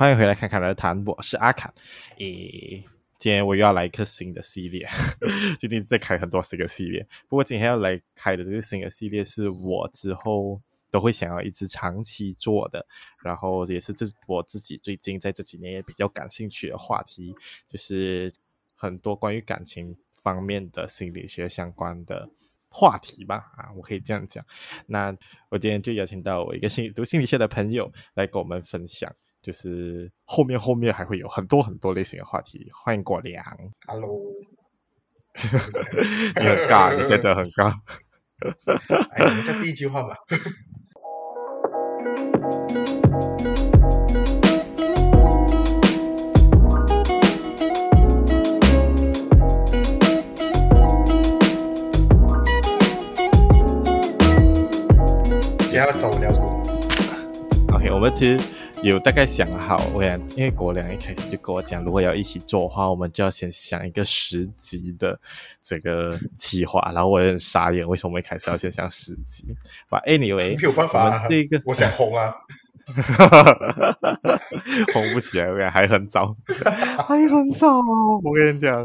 欢迎回来，侃侃而谈。我是阿侃。诶，今天我又要来一个新的系列，最近在开很多新的系列。不过今天要来开的这个新的系列，是我之后都会想要一直长期做的，然后也是这我自己最近在这几年也比较感兴趣的话题，就是很多关于感情方面的心理学相关的话题吧。啊，我可以这样讲。那我今天就邀请到我一个心读心理学的朋友来跟我们分享。就是后面后面还会有很多很多类型的话题，欢迎果良。Hello，你很尬，你现在很尬。哎，我们讲第一句话吧。接下来找我聊什么？OK，我们其实。有大概想好，我想，因为国良一开始就跟我讲，如果要一起做的话，我们就要先想一个十集的这个计划。然后我有点傻眼，为什么我一开始要先想十集？吧，Anyway，没有办法、啊，这个我想红啊，红不起来，我感还很早，还很早。我跟你讲，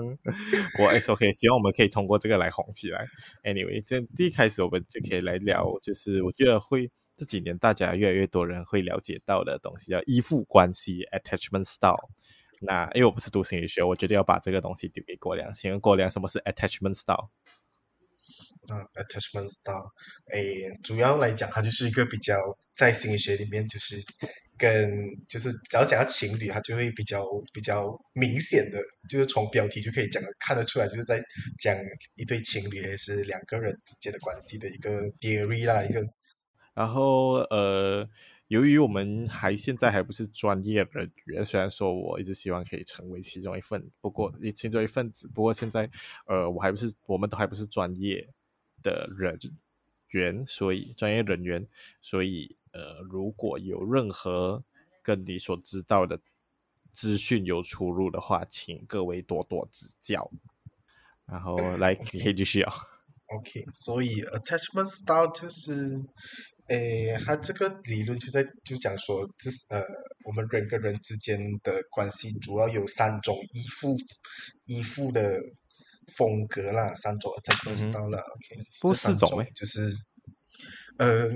我 S OK，希望我们可以通过这个来红起来。Anyway，这第一开始我们就可以来聊，就是我觉得会。这几年大家越来越多人会了解到的东西叫依附关系 （attachment style）。那因为我不是读心理学，我决定要把这个东西丢给郭良。请问郭良，什么是 attachment style？啊，attachment style，诶，主要来讲，它就是一个比较在心理学里面，就是跟就是只要讲到情侣，它就会比较比较明显的，就是从标题就可以讲看得出来，就是在讲一对情侣还是两个人之间的关系的一个 theory 啦，一个。然后，呃，由于我们还现在还不是专业人员，虽然说我一直希望可以成为其中一份，不过其中一份子，不过现在，呃，我还不是，我们都还不是专业的人员，所以专业人员，所以，呃，如果有任何跟你所知道的资讯有出入的话，请各位多多指教。然后，来，你可以继续啊。OK，所以 attachment style 就是。诶，他这个理论就在就讲说，这是呃，我们人跟人之间的关系主要有三种依附依附的风格啦，三种 attachment style 啦，OK，不是四种诶，就是，呃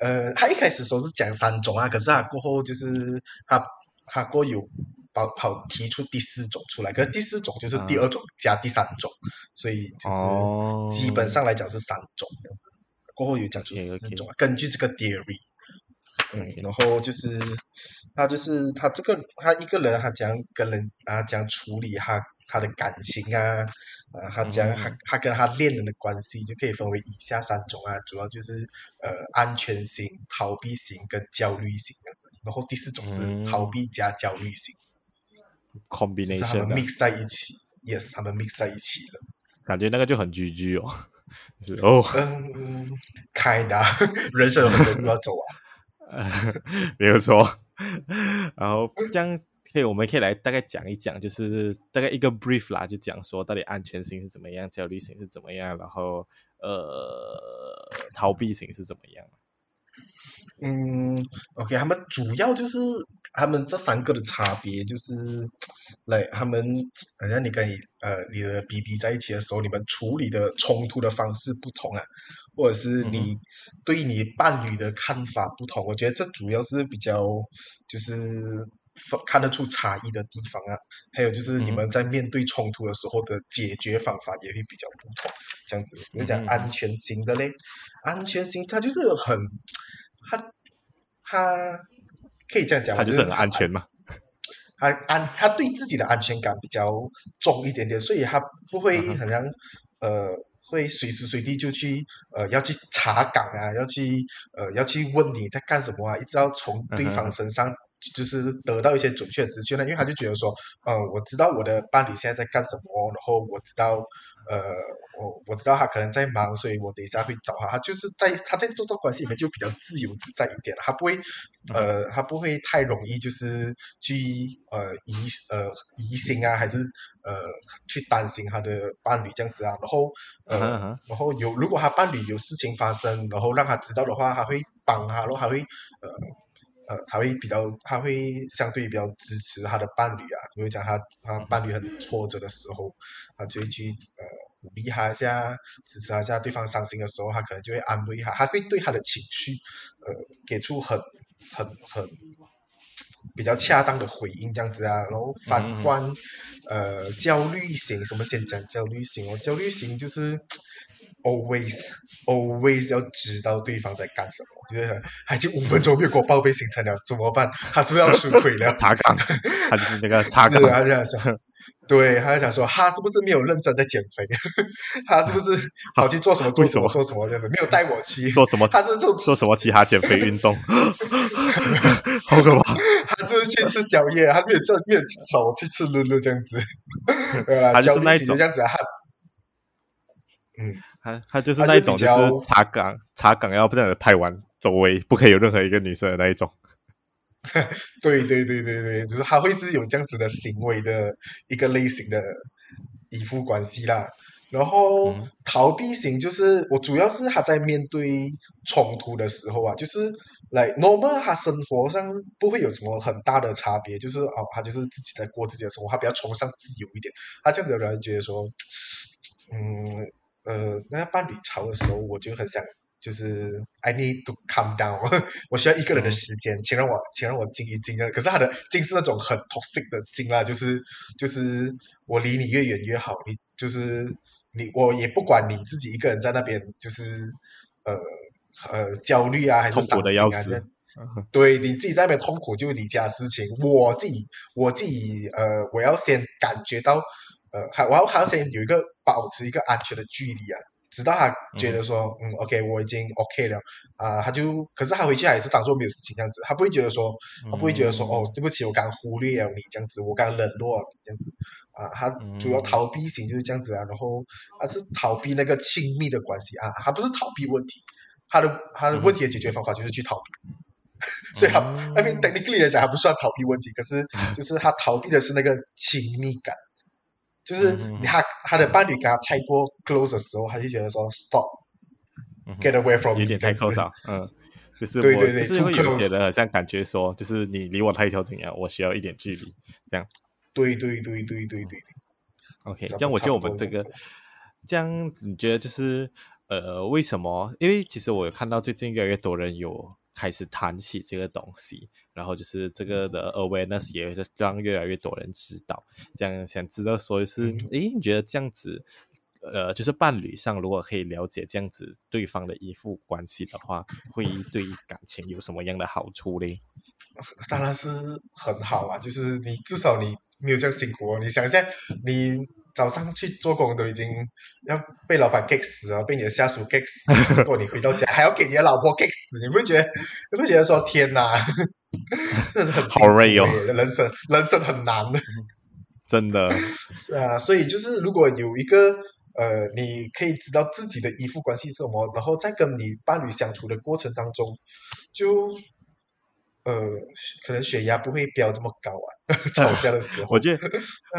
呃，他一开始说是讲三种啊，可是他过后就是他他过有跑跑提出第四种出来，可是第四种就是第二种加第三种，啊、所以就是基本上来讲是三种这样子。过后有讲出四种，根据这个 theory，嗯，然后就是他就是他这个他一个人他讲跟人啊讲处理他他的感情啊啊他讲他他跟他恋人的关系就可以分为以下三种啊，主要就是呃安全型、逃避型跟焦虑型这样子，然后第四种是逃避加焦虑型，combination，他们 mix 在一起，yes，他们 mix 在一起了，感觉那个就很 GG 哦。哦，嗯，开的，人生有很多路要走啊，呃，没有错。然后这样可以，我们可以来大概讲一讲，就是大概一个 brief 啦，就讲说到底安全性是怎么样，焦虑型是怎么样，然后呃，逃避型是怎么样。嗯，OK，他们主要就是他们这三个的差别就是，来，他们好像你跟你呃你的 BB 在一起的时候，你们处理的冲突的方式不同啊，或者是你对你伴侣的看法不同，嗯、我觉得这主要是比较就是看得出差异的地方啊。还有就是你们在面对冲突的时候的解决方法也会比较不同，这样子。你讲安全型的嘞，安全型它就是很。他他可以这样讲，他就是很安全嘛。他安他对自己的安全感比较重一点点，所以他不会好像、嗯、呃会随时随地就去呃要去查岗啊，要去呃要去问你在干什么啊，一直要从对方身上就是得到一些准确的资讯呢，因为他就觉得说，呃，我知道我的伴侣现在在干什么，然后我知道。呃，我我知道他可能在忙，所以我等一下会找他。他就是在他在这段关系里面就比较自由自在一点，他不会呃，他不会太容易就是去呃疑呃疑心啊，还是呃去担心他的伴侣这样子啊。然后呃，然后有如果他伴侣有事情发生，然后让他知道的话，他会帮他，然后还会呃呃，他会比较，他会相对比较支持他的伴侣啊，比如讲他他伴侣很挫折的时候，他就会去呃鼓励他一下，支持他一下。对方伤心的时候，他可能就会安慰他，他会对他的情绪呃给出很很很比较恰当的回应这样子啊。然后反观呃焦虑型，什么先讲焦虑型哦？焦虑型就是 always always 要知道对方在干什么。觉得还就五分钟没有给我报备行程了，怎么办？他是不是要出轨了？查岗，他就是那个查岗。他这样说，对，他就想说，他是不是没有认真在减肥？他是不是跑去做什么做什么 做什么这样子？没有带我去做什么？他是做做什么其他减肥运动？好可怕！他是不是去吃宵夜？他没有这没有走去吃露露这样子？他就是那种这样子，啊嗯，他他就是那种就是查岗查岗要不断的拍完。周围不可以有任何一个女生的那一种，对对对对对，就是他会是有这样子的行为的一个类型的依附关系啦。然后、嗯、逃避型就是我主要是他在面对冲突的时候啊，就是来 normal 他生活上不会有什么很大的差别，就是哦他就是自己在过自己的生活，他比较崇尚自由一点。他这样子的人觉得说，嗯呃，那伴侣吵的时候，我就很想。就是 I need to calm down，我需要一个人的时间，请让我请让我静一静。可是他的静是那种很 toxic 的静啦，就是就是我离你越远越好，你就是你我也不管你自己一个人在那边，就是呃呃焦虑啊还是苦的要死，对你自己在那边痛苦就是你家事情，我自己我自己呃我要先感觉到呃还我要还要先有一个保持一个安全的距离啊。直到他觉得说，嗯，嗯，OK，我已经 OK 了，啊、呃，他就，可是他回去还是当做没有事情这样子，他不会觉得说，他不会觉得说，嗯、哦，对不起，我刚忽略了你这样子，我刚冷落了你这样子，啊、呃，他主要逃避型就是这样子啊，然后他是逃避那个亲密的关系啊，他不是逃避问题，他的他的问题的解决方法就是去逃避，嗯、所以他，I mean technically 来讲，他不算逃避问题，可是 就是他逃避的是那个亲密感。就是他他的伴侣跟他太过 close 的时候，他就觉得说 stop，get away from，有点太 close 了，嗯，就是我对对对，就是会有些人这样感觉说，就是你离我太近怎样，我需要一点距离，这样。对对对对对对。OK，这样我觉得我们这个，这样你觉得就是呃，为什么？因为其实我有看到最近越来越多人有。开始谈起这个东西，然后就是这个的 awareness 也让越来越多人知道。这样想知道说是，诶，你觉得这样子，呃，就是伴侣上如果可以了解这样子对方的依附关系的话，会对感情有什么样的好处嘞？当然是很好啊，就是你至少你没有这样辛苦哦。你想一下，你。早上去做工都已经要被老板 get 死了，被你的下属 get 死，结果你回到家还要给你的老婆 get 死，你不会觉得？你不会觉得说天哪，真的是很好累哦，人生人生很难的，真的。是啊，所以就是如果有一个呃，你可以知道自己的依附关系是什么，然后在跟你伴侣相处的过程当中，就。呃，可能血压不会飙这么高啊，吵架的时候。我觉得，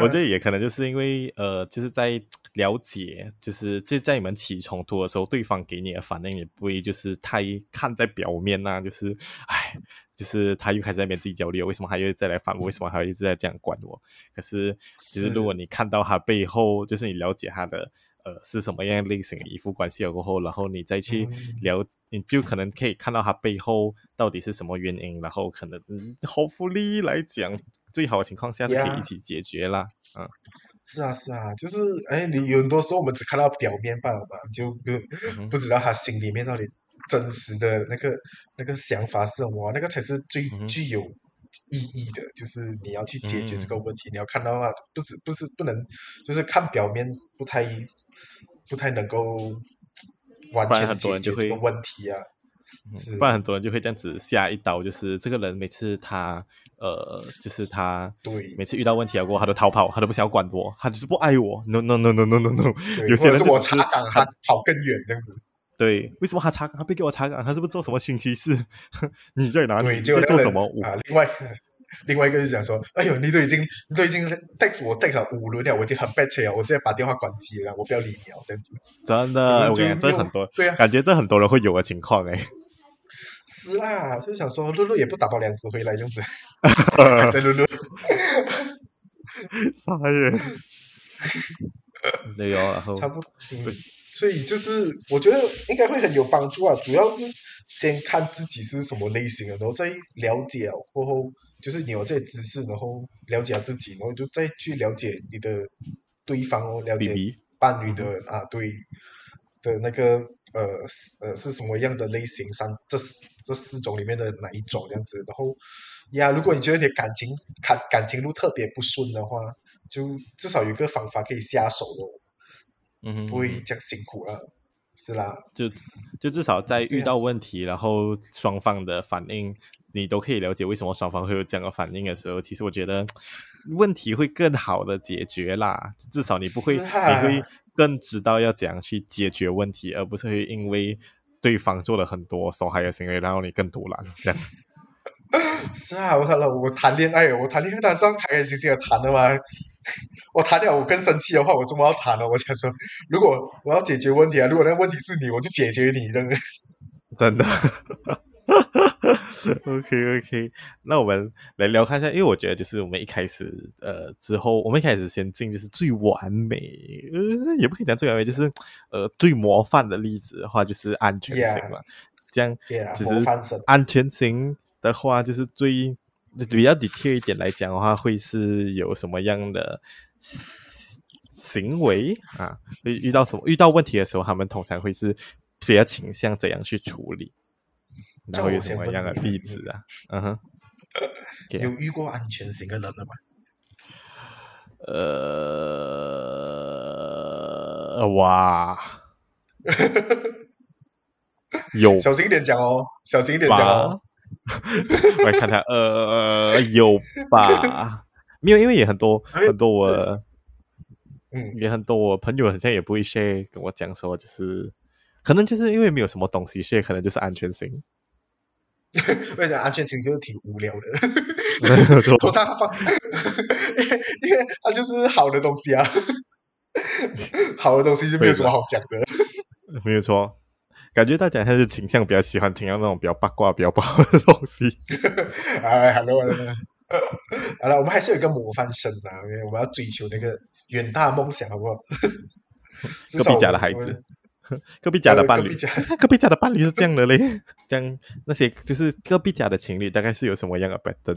我觉得也可能就是因为呃，就是在了解，就是就在你们起冲突的时候，对方给你的反应也不会就是太看在表面呐、啊，就是哎，就是他又开始在那边自己焦虑，为什么他又再来反驳？为什么还一直在这样管我？可是其实如果你看到他背后，就是你了解他的。呃，是什么样类型的依附关系了过后，然后你再去聊，嗯、你就可能可以看到他背后到底是什么原因，然后可能 hopefully 来讲，最好的情况下是可以一起解决啦。嗯，是啊，是啊，就是哎，你有很多时候我们只看到表面罢了嘛，就不知道他心里面到底真实的那个那个想法是什么，那个才是最具有意义的。就是你要去解决这个问题，嗯、你要看到啊，不止不是不能，就是看表面不太。不太能够完全解决这个问题啊，不然很多人就会这样子下一刀，就是这个人每次他呃，就是他对每次遇到问题啊过后，他都逃跑，他都不想要管我，他就是不爱我。No no no no no no no，有些人是我查岗，他跑更远这样子。对，为什么他查岗？他不给我查岗，他是不是做什么新趋势？你在哪里？你，就在做什么？啊，另外。另外一个就讲说，哎呦，你都已经，你都已经 text 我 text 了五轮了，我已经很 bad 了，我直接把电话关机了，我不要理你了，这样子。真的，我跟你讲，这很多，对啊，感觉这很多人会有的情况哎。是啦，就想说露露也不打包两只回来这样子，还在露露，傻眼。对哦，然后差不多。嗯所以就是，我觉得应该会很有帮助啊。主要是先看自己是什么类型的，然后再了解过后，就是你有这些知识，然后了解自己，然后就再去了解你的对方哦，了解伴侣的啊，对的那个呃呃是什么样的类型，三这这四种里面的哪一种这样子。然后呀，如果你觉得你的感情感感情路特别不顺的话，就至少有一个方法可以下手哦。嗯哼，不会这样辛苦了，是啦，就就至少在遇到问题，然后双方的反应，你都可以了解为什么双方会有这样的反应的时候，其实我觉得 问题会更好的解决啦。至少你不会，啊、你会更知道要怎样去解决问题，而不是会因为对方做了很多受害的行为，然后你更独揽这样。是啊，我谈了，我谈恋爱，我谈恋爱，当然是开开心心的谈的嘛。我谈了，我更生气的话，我怎么要谈了？我想说，如果我要解决问题啊，如果那个问题是你，我就解决你，真的，真的。OK OK，那我们来聊看一下，因为我觉得就是我们一开始呃之后，我们一开始先进就是最完美，呃，也不可以讲最完美，就是呃最模范的例子的话，就是安全型嘛。Yeah. 这样，其实安全型的话，就是最。比较 detail 一点来讲的话，会是有什么样的行为啊？遇遇到什么遇到问题的时候，他们通常会是比较倾向怎样去处理？然后有什么样的例子啊？嗯哼，有遇过安全型的人了吗？呃，哇，有，小心一点讲哦，小心一点讲哦。我来看看，呃，有吧？没有，因为也很多很多我，嗯，也很多我朋友好像也不会 share 跟我讲说，就是可能就是因为没有什么东西 share，可能就是安全性。为什么安全性就是挺无聊的？通常放，因为因为它就是好的东西啊，好的东西就没有什么好讲的，没有错。感觉大家还是倾向比较喜欢听到那种比较八卦、比较不好的东西。哎，hello，好了，我们还是有一个模范生的，因为我们要追求那个远大梦想，好不好？隔壁家的孩子，隔壁家的伴侣，隔壁家 的伴侣是这样的嘞。这样那些就是隔壁家的情侣，大概是有什么样的摆灯？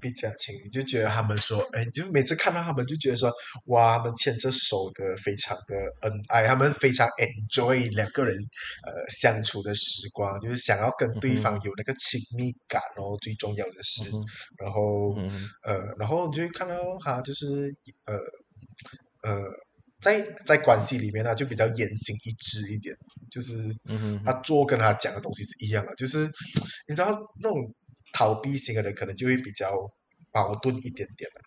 比较亲，你就觉得他们说，哎，就每次看到他们就觉得说，哇，他们牵着手的非常的恩爱，他们非常 enjoy 两个人呃相处的时光，就是想要跟对方有那个亲密感哦，最重要的是，嗯、然后、嗯、呃，然后你就会看到他就是呃呃，在在关系里面呢，就比较言行一致一点，就是他做跟他讲的东西是一样的，就是你知道那种。逃避型的人可能就会比较矛盾一点点了，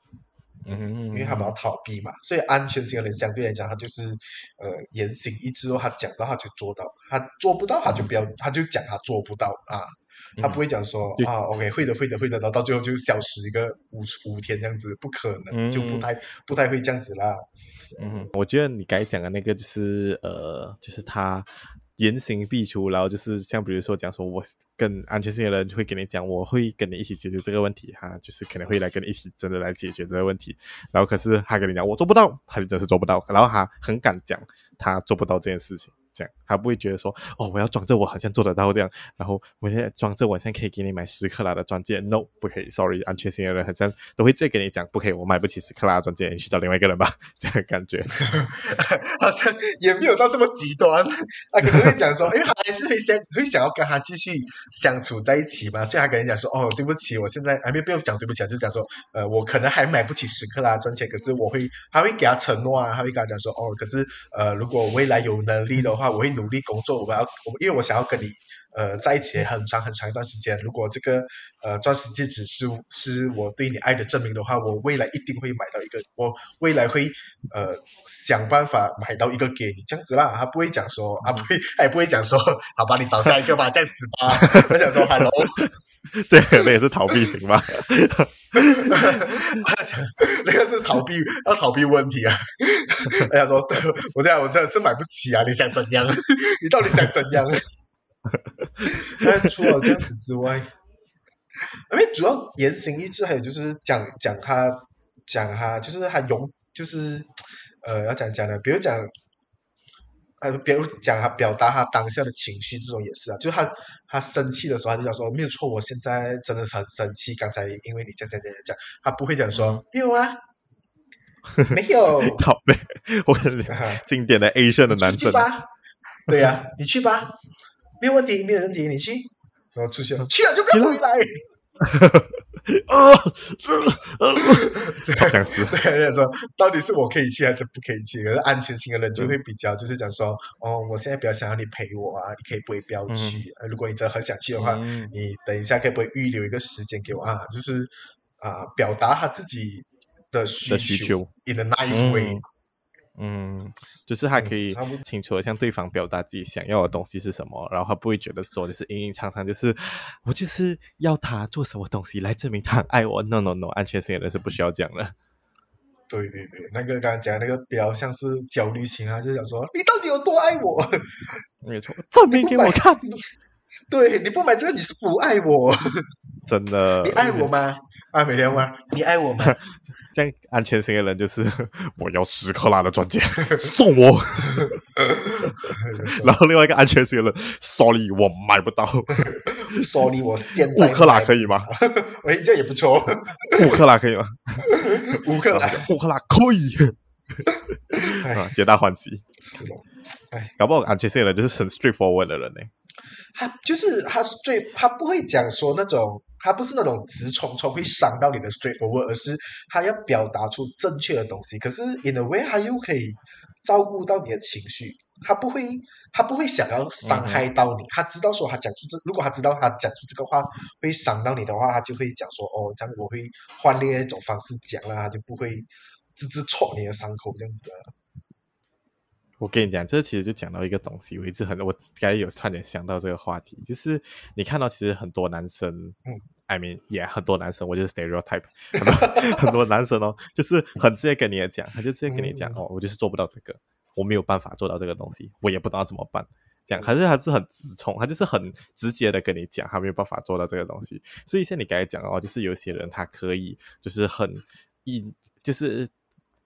嗯哼，因为他们要逃避嘛，所以安全型的人相对来讲，他就是呃言行一致哦，他讲到他就做到，他做不到他就不要，他就讲他做不到啊，他不会讲说、嗯、啊，OK 会的会的会的，然后到最后就消失一个五五天这样子，不可能，就不太不太会这样子啦。嗯，我觉得你该讲的那个就是呃，就是他。言行必出，然后就是像比如说讲说，我跟安全性的人会跟你讲，我会跟你一起解决这个问题，哈，就是可能会来跟你一起真的来解决这个问题，然后可是他跟你讲我做不到，他就真是做不到，然后他很敢讲他做不到这件事情。这样，他不会觉得说，哦，我要装着我好像做得到这样，然后我现在装着我现在可以给你买十克拉的钻戒，no，不可以，sorry，安全性的人好像都会直接跟你讲，不可以，我买不起十克拉的钻戒，你去找另外一个人吧，这样感觉，好像也没有到这么极端，他可能会讲说，因为他还是会想会想要跟他继续相处在一起嘛，所以他跟你讲说，哦，对不起，我现在还没不要讲对不起，就讲说，呃，我可能还买不起十克拉钻戒，可是我会，他会给他承诺啊，他会跟他讲说，哦，可是呃，如果未来有能力的话，我会努力工。作我要我，因为我想要跟你呃在一起很长很长一段时间。如果这个呃钻石戒指是是我对你爱的证明的话，我未来一定会买到一个，我未来会呃想办法买到一个给你这样子啦。他不会讲说，他不会，他也不会讲说，好吧，你找下一个吧，这样子吧。我想说，Hello，这个也是逃避型吗？他 讲那个是逃避，要逃避问题啊。他想说，对我这样我这样是买不起啊，你想怎样？你到底想怎样？那除了这样子之外，因为主要言行一致，还有就是讲讲他讲他，就是他勇，就是呃要讲讲的，比如讲。呃，比如讲他表达他当下的情绪，这种也是啊。就是他他生气的时候，他就讲说没有错，我现在真的很生气。刚才因为你这样这样这样讲，他不会讲说没有啊，没有。好呗，我跟你讲，经典的 Asian 的男生。吧，对呀、啊，你去吧，没有问题，没有问题，你去。然后出现了，去了就不要回来。啊，好想死 对，对，说到底是我可以去还是不可以去？可是安全型的人就会比较，就是讲说，哦，我现在比较想要你陪我啊，你可以不会不要去？嗯、如果你真的很想去的话，嗯、你等一下可以不会预留一个时间给我啊？就是啊、呃，表达他自己的需求，需求，in a nice way。嗯嗯，就是他可以清楚的向对方表达自己想要的东西是什么，嗯、然后他不会觉得说就是隐隐藏藏，就是我就是要他做什么东西来证明他很爱我。No No No，安全性的人是不需要这样的。对对对，那个刚刚讲的那个比较像是焦虑型啊，就想说你到底有多爱我？没错，证明给我看。你对，你不买这个你是不爱我。真的？你爱我吗？啊，每天问你爱我吗？这样安全型的人就是 我要十克拉的钻戒送我，然后另外一个安全型的人，sorry 我买不到，sorry 我现在五克拉可以吗？哎，这也不错，五克拉可以吗？五克拉，五克拉可以，啊，皆大欢喜，是的，哎，搞不好安全性的人就是很 straightforward 的人呢。他就是他最，他不会讲说那种，他不是那种直冲冲会伤到你的 straightforward，而是他要表达出正确的东西。可是 in a way，他又可以照顾到你的情绪，他不会，他不会想要伤害到你。嗯、他知道说他讲出这，如果他知道他讲出这个话会伤到你的话，他就会讲说哦，这样我会换另一种方式讲了，他就不会直直戳你的伤口这样子的。我跟你讲，这其实就讲到一个东西，我一直很，我刚才有差点想到这个话题，就是你看到其实很多男生，嗯，I mean，也、yeah, 很多男生，我就是 stereotype，很多，很多男生哦，就是很直接跟你讲，他就直接跟你讲，嗯、哦，我就是做不到这个，我没有办法做到这个东西，我也不知道怎么办，这样，可是他是很直冲，他就是很直接的跟你讲，他没有办法做到这个东西，所以像你刚才讲的话，就是有些人他可以，就是很一，就是。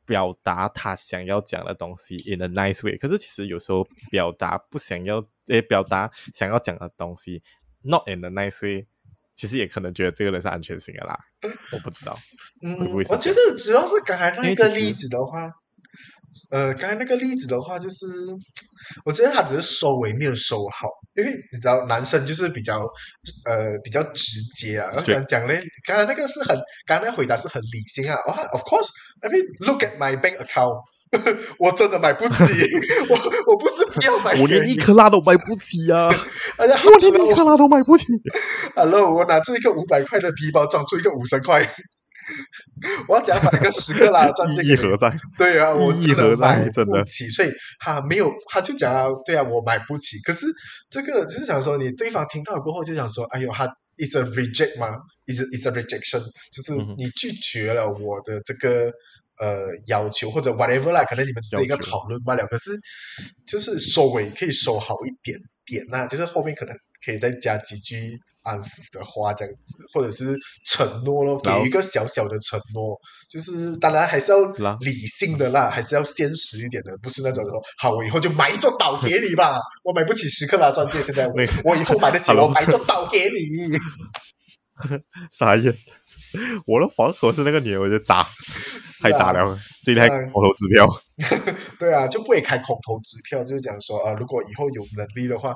表达他想要讲的东西 in a nice way，可是其实有时候表达不想要，诶，表达想要讲的东西 not in a nice way，其实也可能觉得这个人是安全性的啦。我不知道，嗯，会会我觉得只要是刚才那个例子的话。呃，刚才那个例子的话，就是我觉得他只是收尾没有收好，因为你知道，男生就是比较呃比较直接啊。对我想讲嘞，刚才那个是很，刚才那个回答是很理性啊。哦，Of course，I mean look at my bank account，我真的买不起，我我不是不要买，我连一克拉都买不起啊！哎呀，我连一克拉都买不起。Hello，我拿出一个五百块的皮包，装出一个五十块。我要讲买个十克拉 钻戒，意义何在？对啊，我真的买不起，所以他没有，他就讲啊，对啊，我买不起。可是这个就是想说，你对方听到过后就想说，哎呦，他 is a reject 吗？is is a rejection，就是你拒绝了我的这个呃要求或者 whatever 啦，可能你们只是一个讨论罢了。可是就是收尾可以收好一点点呐、啊，就是后面可能可以再加几句。安抚的话这样子，或者是承诺咯，给一个小小的承诺，就是当然还是要理性的啦，后还是要现实一点的，不是那种说好，我以后就买一座岛给你吧，我买不起十克拉钻戒，现在我，我以后买得起，我买一座岛给你。傻眼，我的房口是那个女人，我就砸，啊、太砸了，这台口头支票。对啊，就不会开口头支票，就是讲说啊，如果以后有能力的话。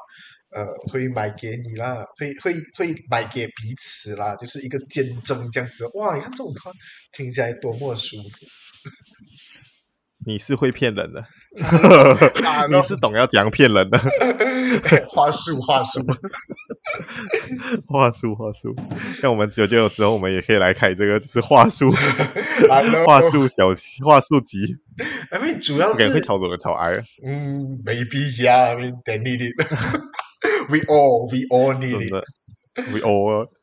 呃，会买给你啦，会会会买给彼此啦，就是一个见证这样子。哇，你看这种话听起来多么舒服。你是会骗人的，你是懂要怎样骗人的话术话术话术话术。像我们九九之后，我们也可以来开这个，就是话术话术小话术集。因为主要是会超多人超爱。嗯，maybe yeah，I mean they need it。We all, we all need it. We all.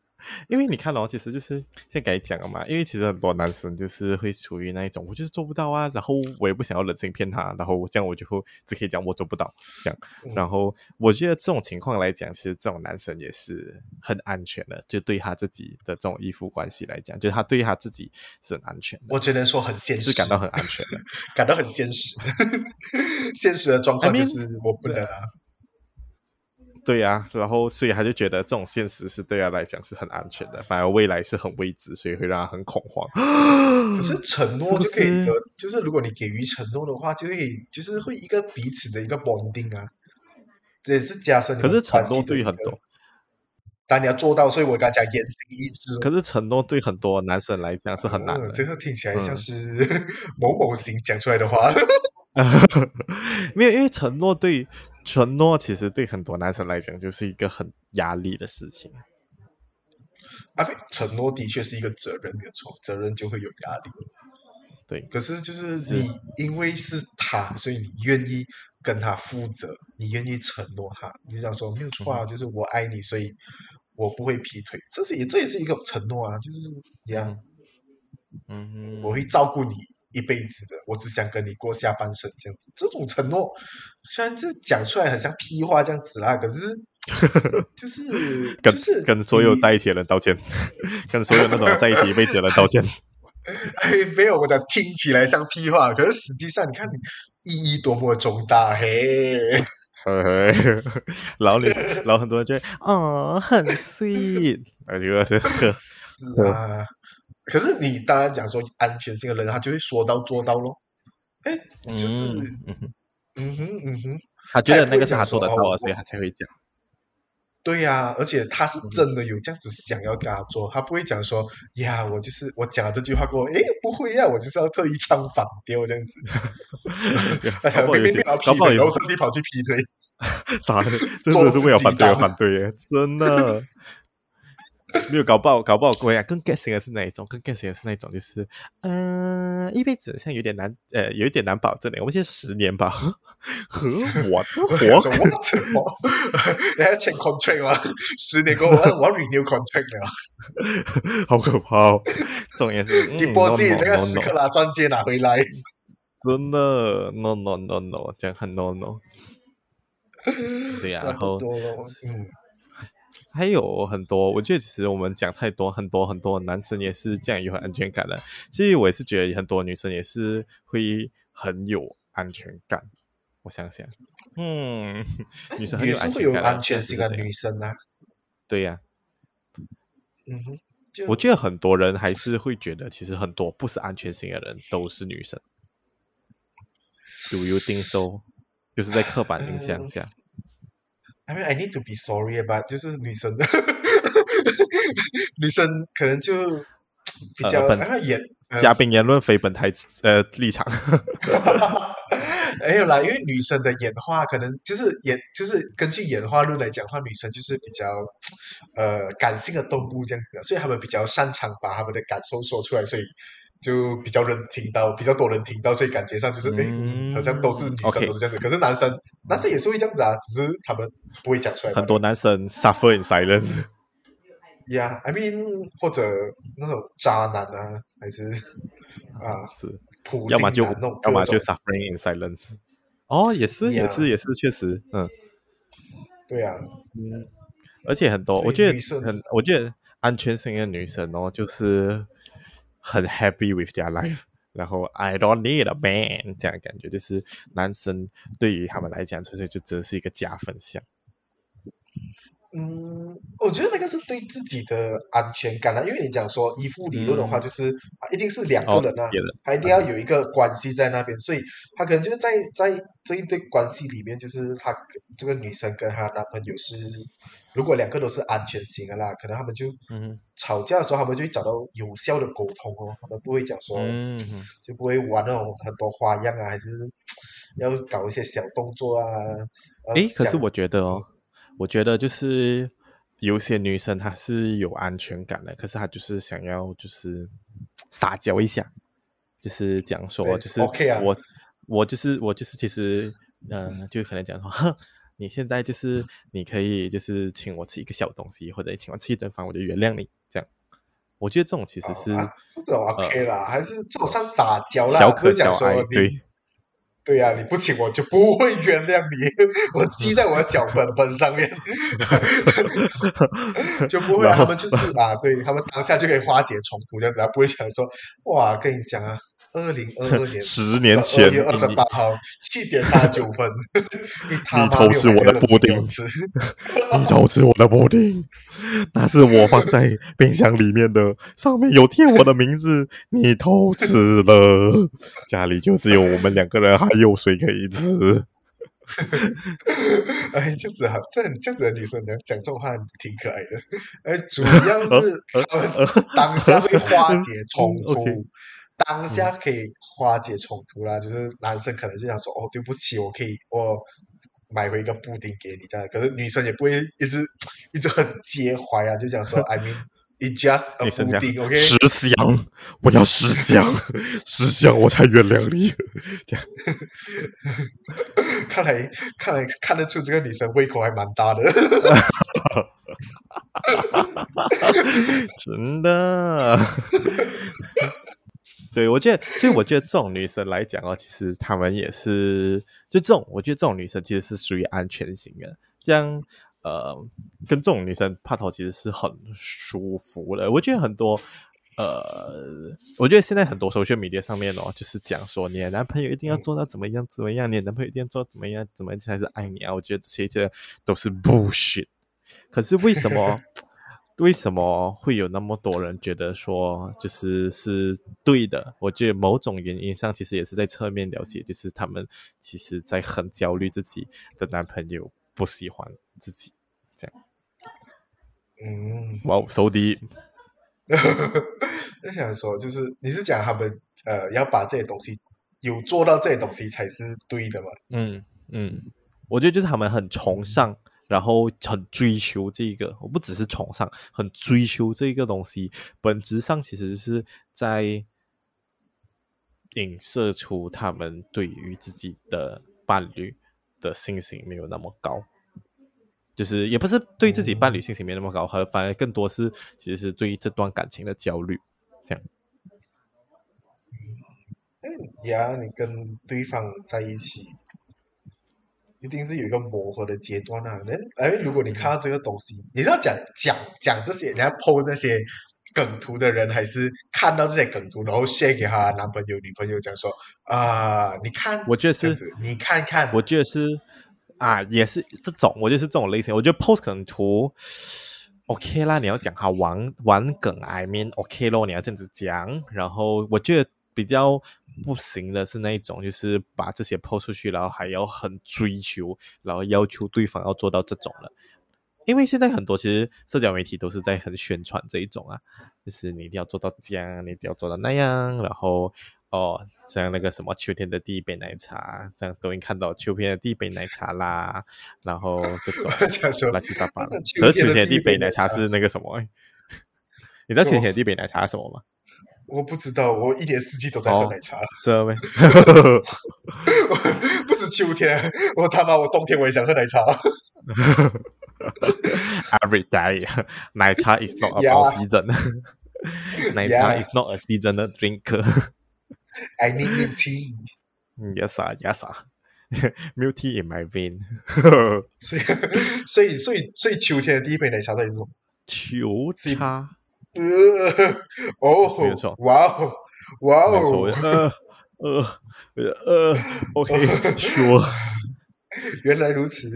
因为你看哦，其实就是现在该讲了嘛，因为其实很多男生就是会处于那一种，我就是做不到啊，然后我也不想要忍心骗他，然后这样我就会只可以讲我做不到这样。然后我觉得这种情况来讲，其实这种男生也是很安全的，就对他自己的这种依附关系来讲，就是他对他自己是很安全的。我只能说很现实，是感到很安全的，感到很现实。现实的状况就是我不能啊。对呀、啊，然后所以他就觉得这种现实是对他来讲是很安全的，反而未来是很未知，所以会让他很恐慌。可是承诺就可以得，是是就是如果你给予承诺的话，就会就是会一个彼此的一个 bonding 啊，这也是加深。可是承诺对很多，但你要做到，所以我刚才讲言行一致。可是承诺对很多男生来讲是很难的，这个听起来像是、嗯、某某型讲出来的话。没有，因为承诺对。承诺其实对很多男生来讲就是一个很压力的事情。啊，承诺的确是一个责任，没有错，责任就会有压力。对，可是就是你因为是他，所以你愿意跟他负责，你愿意承诺他，你就想说没有错啊，嗯、就是我爱你，所以我不会劈腿，这是也这也是一个承诺啊，就是一样，嗯哼，我会照顾你。一辈子的，我只想跟你过下半生这样子。这种承诺虽然这讲出来很像屁话这样子啦，可是 就是跟就是跟所有在一起的人道歉，跟所有那种在一起一辈子的人道歉。哎，没有，我讲听起来像屁话，可是实际上你看意义多么重大嘿。嘿嘿，然后你然后很多人就会哦，很 sweet，是是啊。可是你当然讲说安全性的人，他就会说到做到咯。哎，就是嗯哼嗯哼嗯哼，他觉得那个是他做得到的，所以他才会讲。对呀、啊，而且他是真的有这样子想要跟他做，他不会讲说呀，我就是我讲了这句话过后，哎，不会呀、啊，我就是要特意唱反调这样子。明明要劈腿，然后特地跑去劈腿，啥的？真的是为了反对而反对耶，真的。没有搞不好，搞不好过呀。更型的是哪一种？更型的是那一种，就是嗯、呃，一辈子像有点难，呃，有一点难保证的。我们现在十年吧，和我的活，什么？你还要签 contract 吗？十年过后，我要 renew contract 了，好可怕哦！重点是，你波自己那个斯克拉钻戒拿回来，真的，no no no no，这样很 no no。对呀、啊，然后嗯。还有很多，我觉得其实我们讲太多，很多很多男生也是这样有安全感的。其实我也是觉得很多女生也是会很有安全感。我想想，嗯，女生很有安全感，也是会有安全性的女生啊。对呀、啊，嗯哼，我觉得很多人还是会觉得，其实很多不是安全性的人都是女生。Do you think so？就是在刻板印象下。嗯 I mean, I need to be sorry about 就是女生的 女生可能就比较呃言嘉宾言论非本台呃立场，没有啦，因为女生的演化可能就是演就是根据演化论来讲的话，女生就是比较呃感性的动物这样子，所以他们比较擅长把他们的感受说出来，所以。就比较人听到，比较多人听到，所以感觉上就是，哎、嗯，好像都是女生都是这样子。可是男生，男生也是会这样子啊，只是他们不会讲出来。很多男生 suffer in silence。Yeah, I mean，或者那种渣男啊，还是啊，是，要么就要么就 suffering in silence。哦，也是，yeah. 也是，也是，确实，嗯，对啊，嗯，而且很多，我觉得很，我觉得安全性的女生哦，就是。很 happy with their life，然后 I don't need a man 这样感觉，就是男生对于他们来讲，纯粹就只是一个加分项。嗯，我觉得那个是对自己的安全感啊，因为你讲说依附理论的话，就是、嗯、一定是两个人啊，他、哦、一定要有一个关系在那边，嗯、所以他可能就是在在这一对关系里面，就是他这个女生跟她男朋友是，如果两个都是安全型的啦，可能他们就吵架的时候，他们就会找到有效的沟通哦，他们不会讲说，嗯、就不会玩那种很多花样啊，还是要搞一些小动作啊。诶，可是我觉得哦。我觉得就是有些女生她是有安全感的，可是她就是想要就是撒娇一下，就是讲说就是我、okay 啊、我就是我就是其实嗯、呃，就可能讲说，哼，你现在就是你可以就是请我吃一个小东西，或者请我吃一顿饭，我就原谅你这样我觉得这种其实是、啊、这种 OK 啦，呃、还是这种算撒娇啦，小可小爱，对。对呀、啊，你不请我就不会原谅你，我记在我的小本本上面，就不会让他们就是啊，对他们当下就可以化解冲突，这样子，他不会想说哇，跟你讲啊。二零二二年十年前二月二十八号七点三十九分，你，你偷吃我的布丁，你偷吃我的布丁，那是我放在冰箱里面的，上面有贴我的名字，你偷吃了，家里就只有我们两个人，还有谁可以吃？哎，这样子哈，这这样子的女生讲讲这种话挺可爱的，哎，主要是他们当下会化解冲突。当下可以化解冲突啦，嗯、就是男生可能就想说哦，对不起，我可以我买回一个布丁给你这样，可是女生也不会一直 一直很介怀啊，就想说 I mean it just a 布丁，OK？十香，我要十香，十香我才原谅你。这样，看来看来看得出这个女生胃口还蛮大的，真的。对，我觉得，所以我觉得这种女生来讲哦，其实她们也是，就这种，我觉得这种女生其实是属于安全型的，这样，呃，跟这种女生拍拖其实是很舒服的。我觉得很多，呃，我觉得现在很多 social media 上面哦，就是讲说你的男朋友一定要做到怎么样怎么样，你的男朋友一定要做怎么样怎么样才是爱你啊？我觉得这些都是 bullshit。可是为什么？为什么会有那么多人觉得说就是是对的？我觉得某种原因上其实也是在侧面了解，就是他们其实在很焦虑自己的男朋友不喜欢自己这样。嗯，哇，so deep。我想说，就是你是讲他们呃要把这些东西有做到这些东西才是对的嘛？嗯嗯，我觉得就是他们很崇尚。然后很追求这个，我不只是崇尚，很追求这个东西。本质上其实是在影射出他们对于自己的伴侣的信心没有那么高，就是也不是对自己伴侣信心没那么高，和反而更多是其实是对于这段感情的焦虑。这样。嗯，呀，你跟对方在一起。一定是有一个磨合的阶段啊！那哎，如果你看到这个东西，你是要讲讲讲这些，你要 po 那些梗图的人，还是看到这些梗图，然后 share 给他男朋友、女朋友，讲说啊，你看，我觉得是，你看看，我觉得是啊，也是这种，我觉得是这种类型。我觉得 post 梗图 OK 啦，你要讲他玩玩梗，I mean OK 咯，你要这样子讲。然后我觉得比较。不行的是那一种，就是把这些抛出去，然后还要很追求，然后要求对方要做到这种了。因为现在很多其实社交媒体都是在很宣传这一种啊，就是你一定要做到这样，你一定要做到那样，然后哦，像那个什么秋天的第一杯奶茶，这样抖音看到秋天的第一杯奶茶啦，然后这种 乱七八糟的。可是秋天的第一杯奶茶是那个什么？你知道秋天的第一杯奶茶是什么吗？我不知道，我一年四季都在喝奶茶。知道没？不止秋天，我他妈我冬天我也想喝奶茶。Every day，奶茶 is not about season。奶茶 is not a seasonal drink。I need milk tea。Yes sir, yes sir。Milk tea in my vein。所以，所以，所以，所以秋天的第一杯奶茶到底是什么？秋茶。呃，哦，没错，哇哦，哇哦，呃，呃，呃，OK，说，原来如此，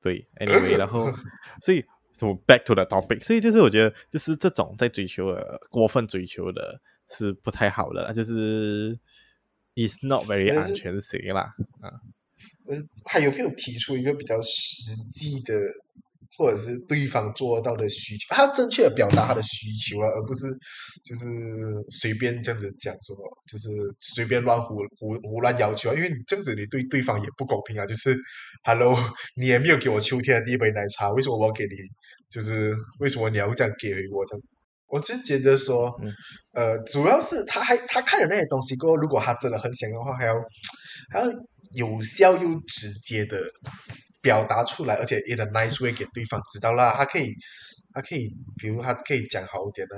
对，Anyway，然后，所以，从 back to the topic，所以就是我觉得，就是这种在追求的过分追求的是不太好的，就是 is not very 安全型啦，啊，呃，还有没有提出一个比较实际的？或者是对方做到的需求，他正确的表达他的需求啊，而不是就是随便这样子讲说，就是随便乱胡胡胡乱要求啊，因为你这样子你对对方也不公平啊。就是，Hello，你也没有给我秋天的第一杯奶茶，为什么我要给你？就是为什么你要这样给我这样子？我就觉得说，嗯、呃，主要是他还他看了那些东西过后，如果他真的很想的话，还要还要有效又直接的。表达出来，而且 in a nice way 给对方知道啦，他可以他可以，比如他可以讲好一点的。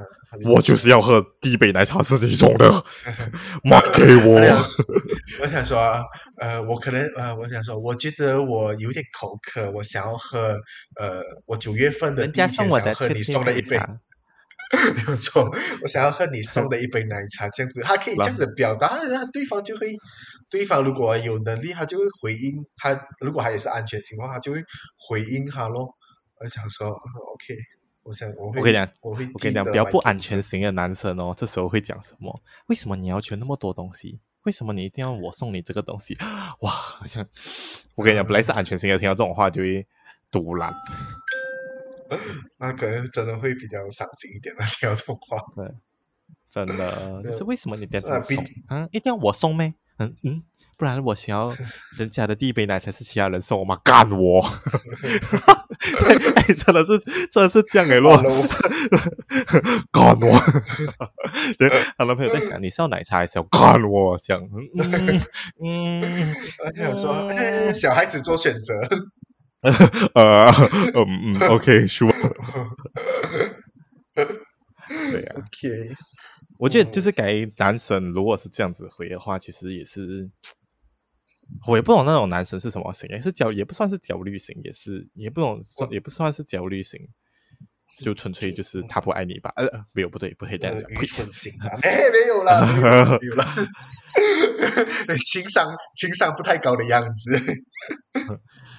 我就是要喝第一杯奶茶是你种的，买给我。我想说，呃，我可能呃，我想说，我觉得我有点口渴，我想要喝，呃，我九月份的第一天想要喝你送的一杯。没有错，我想要喝你送的一杯奶茶，这样子，他可以这样子表达，那对方就会，对方如果有能力，他就会回应他；如果他也是安全型的话，他就会回应他咯。我想说，OK，我想我会，我跟你讲，我会，我跟你讲，比较不安全型的男生哦，这时候会讲什么？为什么你要求那么多东西？为什么你一定要我送你这个东西？哇，好像我跟你讲，本来是安全型的，听到这种话就会堵烂。那可能真的会比较伤心一点的，听到这种话。对，真的。可是为什么你这样子送？嗯，一定要我送咩？嗯嗯，不然我想要 人家的第一杯奶茶是其他人送我吗？干我！哎，真的是，真的是这样哎，啰，干我！对，他男朋友在想，你是要奶茶还是要干我？这样，嗯嗯嗯，我想说，小孩子做选择。呃，嗯嗯，OK，sure。对呀，OK。我觉得就是给男生，如果是这样子回的话，其实也是，我也不懂那种男生是什么型，也是焦，也不算是焦虑型，也是，也不懂，也不算是焦虑型，就纯粹就是他不爱你吧？呃，没有，不对，不可以这样讲，愚蠢型啊，哎，没有啦，没有，没有啦，情商情商不太高的样子。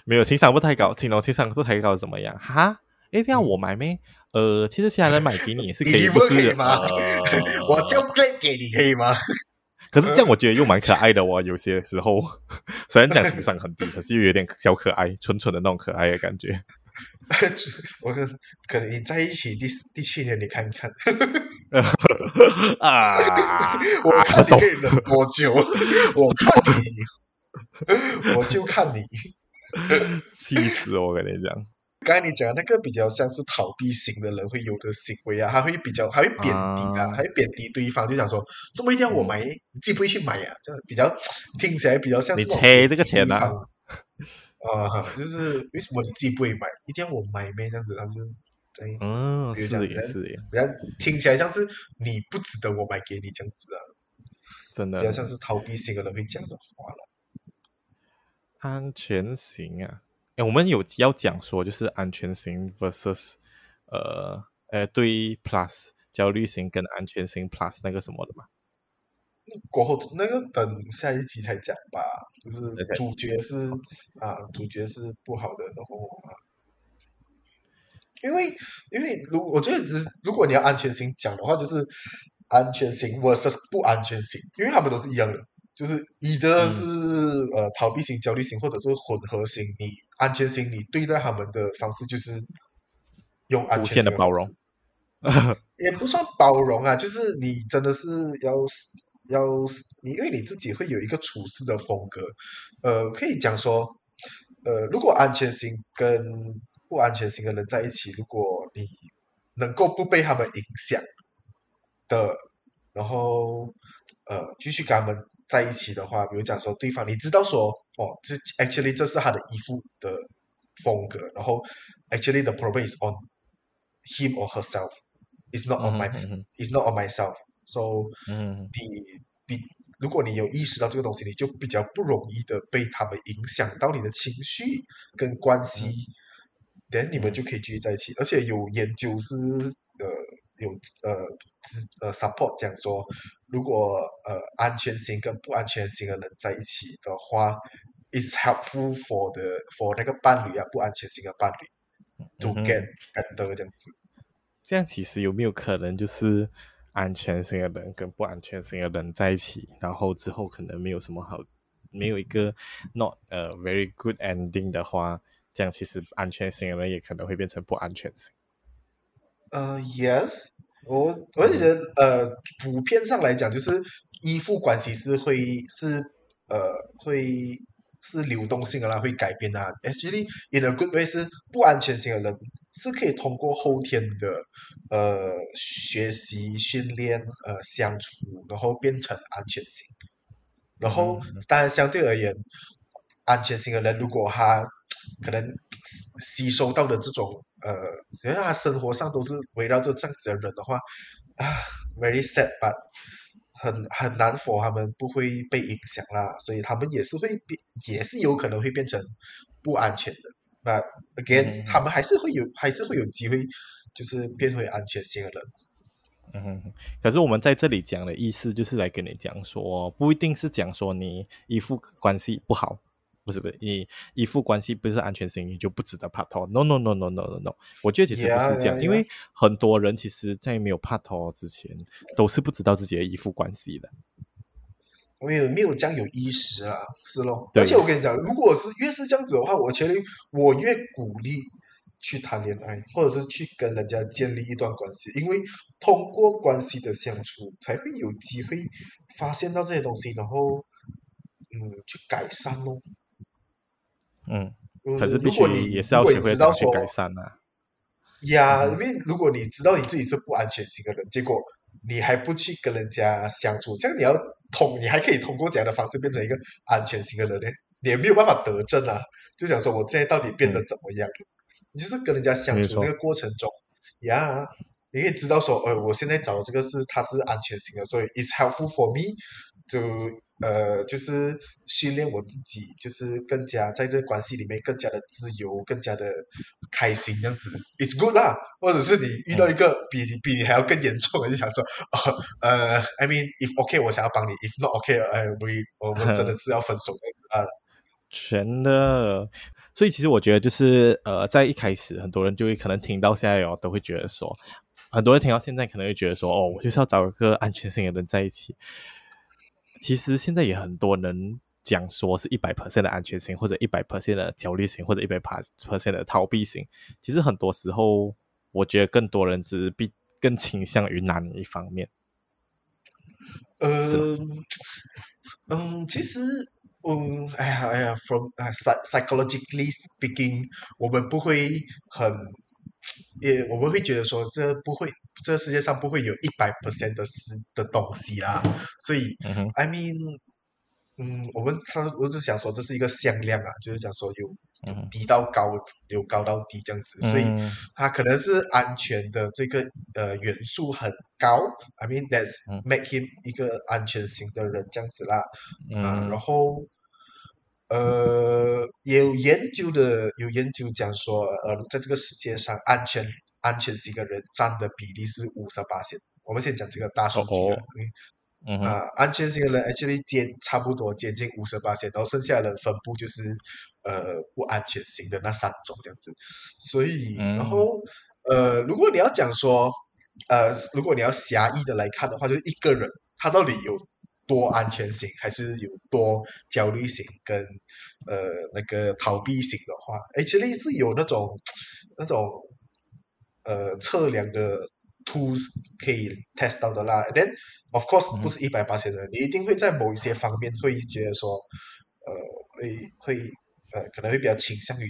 没有情商不太高，情商情商不太高怎么样？哈？诶，这样我买咩？呃，其实其他人买给你也是可以，吗？呃、我就给给你，可以吗？可是这样我觉得又蛮可爱的哦。有些时候 虽然讲情商很低，可是又有点小可爱，纯纯的那种可爱的感觉。我跟可能你在一起第第七年，你看看 啊，我看你可以忍多久？我看你。我就看你，气死我！跟你讲，刚才你讲的那个比较像是逃避型的人会有的行为啊，他会比较，还会贬低啊，还会贬低对方，就想说，这么一定要我买，嗯、你自己不会去买呀、啊？这比较听起来比较像你猜这个钱啊，啊，就是为什么你自己不会买，一定要我买咩？这样子，他就对，嗯，是也是，比较听起来像是你不值得我买给你这样子啊，真的，比较像是逃避型的人会讲的话了。安全型啊，哎，我们有要讲说，就是安全型 versus 呃呃对 plus 焦虑型跟安全型 plus 那个什么的嘛。过后那个等下一集才讲吧，就是主角是.啊，主角是不好的，然后啊，因为因为如我觉得只是如果你要安全型讲的话，就是安全型 versus 不安全型，因为他们都是一样的。就是一的是、嗯、呃逃避型、焦虑型，或者是混合型。你安全型，你对待他们的方式就是用安全的，的包容，也不算包容啊，就是你真的是要要你，因为你自己会有一个处事的风格。呃，可以讲说，呃，如果安全型跟不安全型的人在一起，如果你能够不被他们影响的，然后呃继续跟他们。在一起的话比如讲说对方你知道说哦这 actually 这是他的衣服的风格然后 actually the problem is on him or herself. Is not on my is not on myself. So 嗯你比如果你有意识到这个东西你就比较不容易的被他们影响到你的情绪跟关系等你们就可以继续在一起。而且有研究是呃有呃呃 support 讲说，如果呃安全型跟不安全型的人在一起的话，is helpful for the for 那个伴侣啊，不安全型的伴侣、，to get better 这样子。这样其实有没有可能就是安全型的人跟不安全型的人在一起，然后之后可能没有什么好，没有一个 not 呃 very good ending 的话，这样其实安全型的人也可能会变成不安全型。呃、uh，yes，我我也觉得，呃，普遍上来讲，就是依附关系是会是呃会是流动性的啦，会改变啊。Actually, in a good way，是不安全性的人是可以通过后天的呃学习训练呃相处，然后变成安全性。然后当然相对而言，安全性的人如果他可能吸收到的这种。呃，因为他生活上都是围绕着这样子的人的话，啊，very sad，but 很很难 for 他们不会被影响啦，所以他们也是会变，也是有可能会变成不安全的。But again，嗯，他们还是会有，还是会有机会，就是变回安全性的人。嗯哼，可是我们在这里讲的意思就是来跟你讲说，不一定是讲说你依附关系不好，不是不是，你依附关系不是安全型，你就不值得拍拖。No no no no no no no，我觉得其实不是这样 yeah. 因为很多人其实在没有拍拖之前，都是不知道自己的依附关系的。没有没有这样有意识啊，是咯。而且我跟你讲，如果是越是这样子的话，我觉得我越鼓励。去谈恋爱，或者是去跟人家建立一段关系，因为通过关系的相处，才会有机会发现到这些东西，然后嗯，去改善咯。嗯，可是如果你也是要学会去改善啊。呀，因为如果你知道你自己是不安全型的人，结果你还不去跟人家相处，这样你要通，你还可以通过这样的方式变成一个安全型的人呢？你也没有办法得证啊。就想说，我现在到底变得怎么样？嗯你就是跟人家相处那个过程中，呀，你可以知道说，呃，我现在找的这个是他是安全型的，所以 it's helpful for me，就呃就是训练我自己，就是更加在这关系里面更加的自由，更加的开心这样子，it's good 啦。或者是你遇到一个比你比你还要更严重的，就想说，呃，呃，I mean if OK，我想要帮你，if not OK，哎，we 我们真的是要分手的啊，全的。所以其实我觉得就是呃，在一开始很多人就会可能听到现在哦，都会觉得说，很多人听到现在可能会觉得说，哦，我就是要找一个安全性的人在一起。其实现在也很多人讲说是一百 percent 的安全型，或者一百 percent 的焦虑型，或者一百 percent 的逃避型。其实很多时候，我觉得更多人是比更倾向于哪一方面。嗯嗯，其实。嗯，哎呀，哎呀，from 啊，psychologically speaking，我们不会很，也我们会觉得说，这不会，这世界上不会有一百 percent 的事的东西啦。所以、嗯、，I mean，嗯，我们他，我是想说，这是一个向量啊，就是讲说有低到高，有高到低这样子，嗯、所以它可能是安全的这个呃元素很高。I mean that's make him 一个安全型的人这样子啦。嗯，啊、然后呃，有研究的有研究讲说，呃，在这个世界上安全安全型的人占的比例是五十八线。我们先讲这个大数据嗯啊，安全型的人 actually 接差不多接近五十八线，然后剩下的人分布就是呃不安全型的那三种这样子，所以、嗯、然。后呃如果你要讲说呃如果你要狭义的来看的话，就是一个人他到底有多安全型，还是有多焦虑型跟呃那个逃避型的话，actually 是有那种那种呃测量的 tools 可以 test 到的啦，then Of course，不是一百八十的人，你一定会在某一些方面会觉得说，呃，会会呃，可能会比较倾向于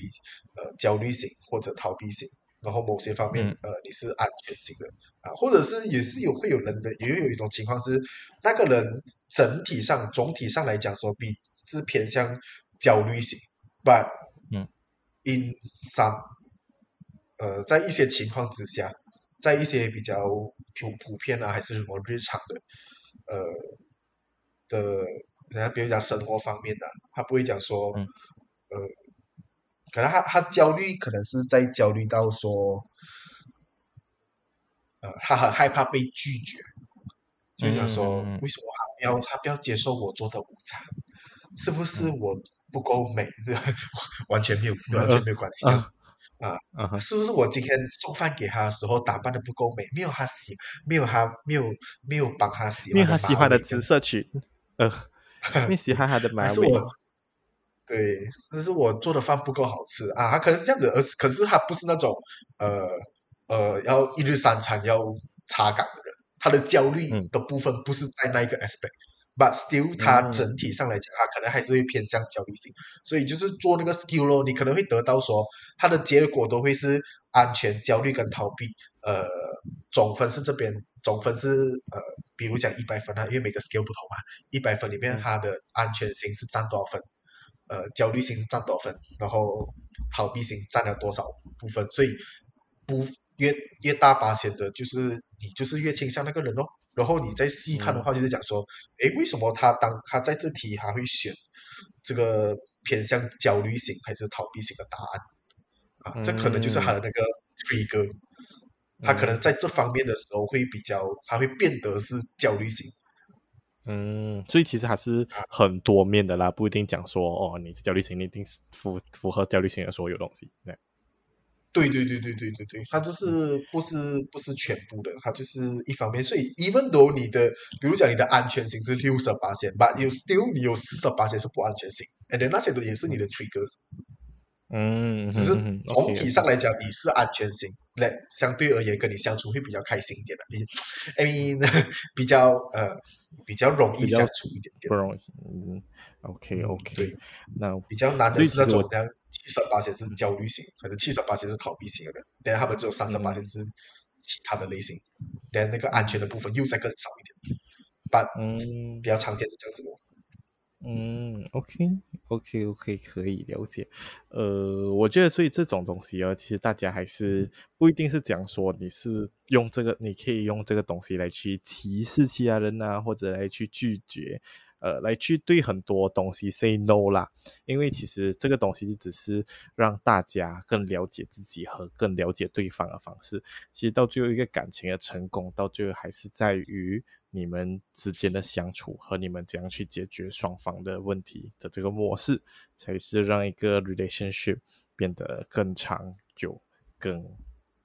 呃焦虑型或者逃避型，然后某些方面呃你是安全型的啊，或者是也是有会有人的，也有一种情况是那个人整体上总体上来讲说比是偏向焦虑型，but 嗯，in some 呃在一些情况之下。在一些比较普普遍啊，还是什么日常的，呃的，人家比如讲生活方面的，他不会讲说，嗯、呃，可能他他焦虑，可能是在焦虑到说，呃，他很害怕被拒绝，就想说，嗯、为什么他不要他不要接受我做的午餐？是不是我不够美？嗯、完全没有 完全没有关系。嗯啊，啊，是不是我今天送饭给他的时候打扮的不够美？没有他喜，没有他，没有没有帮他洗，没有他喜欢的紫色裙，呃，没喜欢他的马尾。对，但是我做的饭不够好吃啊，他可能是这样子，而是可是他不是那种呃呃要一日三餐要查岗的人，他的焦虑的部分不是在那一个 aspect。嗯 But still，它整体上来讲，它可能还是会偏向焦虑性，所以就是做那个 skill 咯，你可能会得到说，它的结果都会是安全、焦虑跟逃避。呃，总分是这边，总分是呃，比如讲一百分啊，因为每个 skill 不同嘛，一百分里面它的安全性是占多少分，呃，焦虑型是占多少分，然后逃避型占了多少部分，所以不越越大八仙的，就是你就是越倾向那个人哦。然后你再细看的话，就是讲说，诶、嗯，为什么他当他在这题还会选这个偏向焦虑型还是逃避型的答案啊？嗯、这可能就是他的那个 trigger，他可能在这方面的时候会比较，他会变得是焦虑型。嗯，所以其实还是很多面的啦，不一定讲说哦，你是焦虑型，你一定是符符合焦虑型的所有东西。对对对对对对对，它就是不是不是全部的，它就是一方面。所以，even though 你的，比如讲你的安全性是六十八线，but you still 你有四十八线是不安全性，and then 那些都也是你的 triggers。嗯，只是总体上来讲，你是安全型，那、嗯、相对而言跟你相处会比较开心一点的，你，I mean 比较呃比较容易相处一点点，不容易。嗯，OK OK，对，那比较难的是那种像七十八线是焦虑型，可能七十八线是逃避型的人，但他们只有三十八线是其他的类型，但、嗯、那个安全的部分又再更少一点，但嗯。比较常见是这样子的。嗯，OK，OK，OK，可以了解。呃，我觉得所以这种东西啊，其实大家还是不一定是讲说你是用这个，你可以用这个东西来去歧视其他人啊，或者来去拒绝，呃，来去对很多东西 say no 啦。因为其实这个东西就只是让大家更了解自己和更了解对方的方式。其实到最后一个感情的成功，到最后还是在于。你们之间的相处和你们怎样去解决双方的问题的这个模式，才是让一个 relationship 变得更长久、更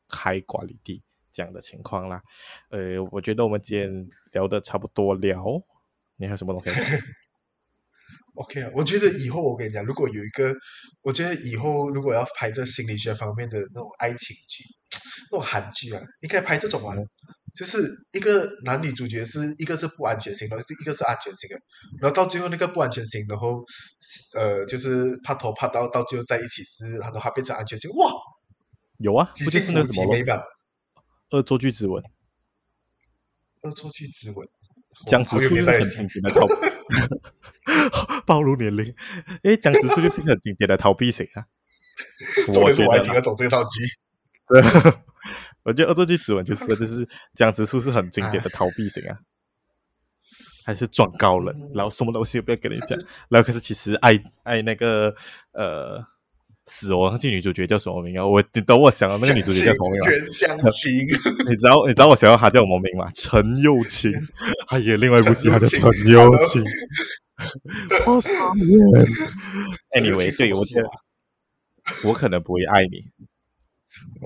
high quality 这样的情况啦。呃，我觉得我们今天聊的差不多了，你还有什么东西？OK 啊，我觉得以后我跟你讲，如果有一个，我觉得以后如果要拍这心理学方面的那种爱情剧、那种韩剧啊，应该拍这种啊。嗯就是一个男女主角是一个是不安全型的，一个是安全型的，然后到最后那个不安全型，然后呃，就是怕头怕到到最后在一起是，然后他变成安全型，哇，有啊，不就是那个什么《恶作剧之吻》？恶作剧之吻，江直树就是很经典的逃，暴露年龄，诶，江直树就是一个很经典的逃避型啊，我觉得我还听得懂这套剧，对。我觉得恶作剧之吻就是，就是江直树是很经典的逃避型啊，还是装高冷，然后什么东西都不要跟你讲，然后可是其实爱爱那个呃死我忘记女主角叫什么名啊？我你等我想到那个女主角叫什么名啊？袁湘琴，你知道你知道我想要她叫什么名吗？陈又青，还有另外一部戏她叫陈又青，好傻眼。Anyway，对我觉得我可能不会爱你。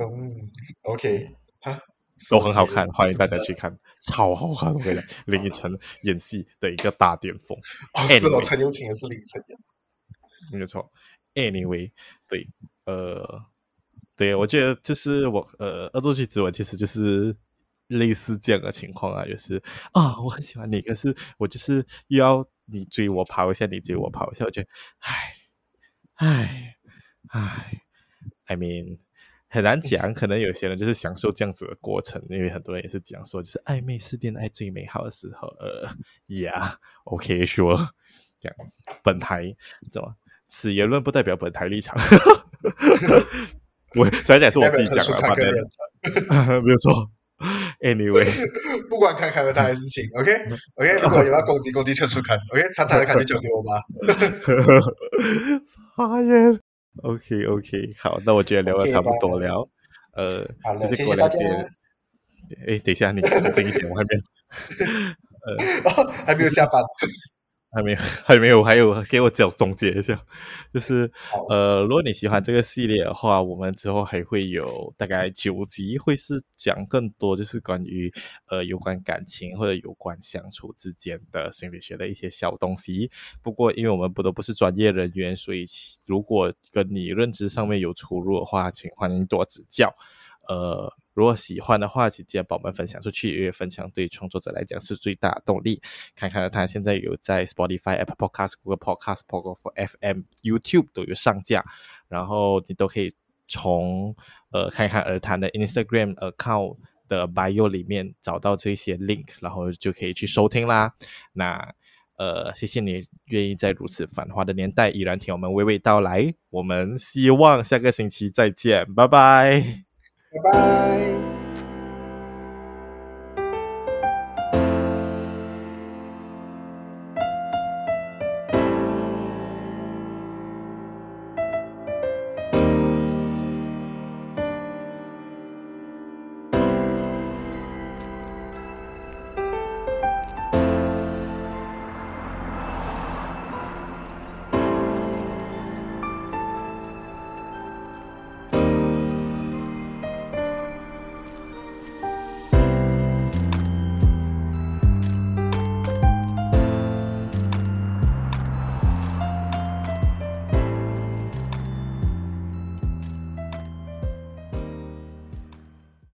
嗯，OK，哈，都很好看，欢迎大家去看，超好看，我跟你讲，林依晨演戏的一个大巅峰。哦，是哦，陈又青也是林依晨演，没错。Anyway，对，呃，对，我觉得就是我，呃，恶作剧之吻其实就是类似这样的情况啊，就是啊，我很喜欢你，可是我就是又要你追我跑一下，你追我跑一下，我觉得，唉，唉，唉，I mean。很难讲，可能有些人就是享受这样子的过程，因为很多人也是讲说，就是暧昧是恋爱最美好的时候。呃，Yeah，OK，说这样，本台怎么？此言论不代表本台立场。我虽然讲是我自己讲的，没有错。Anyway，不管看看和他的事情，OK，OK，、okay? okay? 如果有要攻击攻击陈树康，OK，他他的侃就交给我吧。发言。OK OK，好，那我觉得聊的差不多了。Okay, 呃，好了，谢谢大家。哎，等一下，你冷静一点，我还没有，呃、哦，还没有下班。还没有，还没有，还有，给我讲总结一下，就是呃，如果你喜欢这个系列的话，我们之后还会有大概九集，会是讲更多，就是关于呃有关感情或者有关相处之间的心理学的一些小东西。不过，因为我们不都不是专业人员，所以如果跟你认知上面有出入的话，请欢迎多指教。呃。如果喜欢的话，请记得帮我们分享出去，因为分享对创作者来讲是最大动力。看看他现在有在 Spotify、Apple Podcast、Google Podcast、Pogo FM、YouTube 都有上架，然后你都可以从呃看看儿谈的 Instagram account 的 bio 里面找到这些 link，然后就可以去收听啦。那呃，谢谢你愿意在如此繁华的年代依然听我们娓娓道来。我们希望下个星期再见，拜拜。拜拜。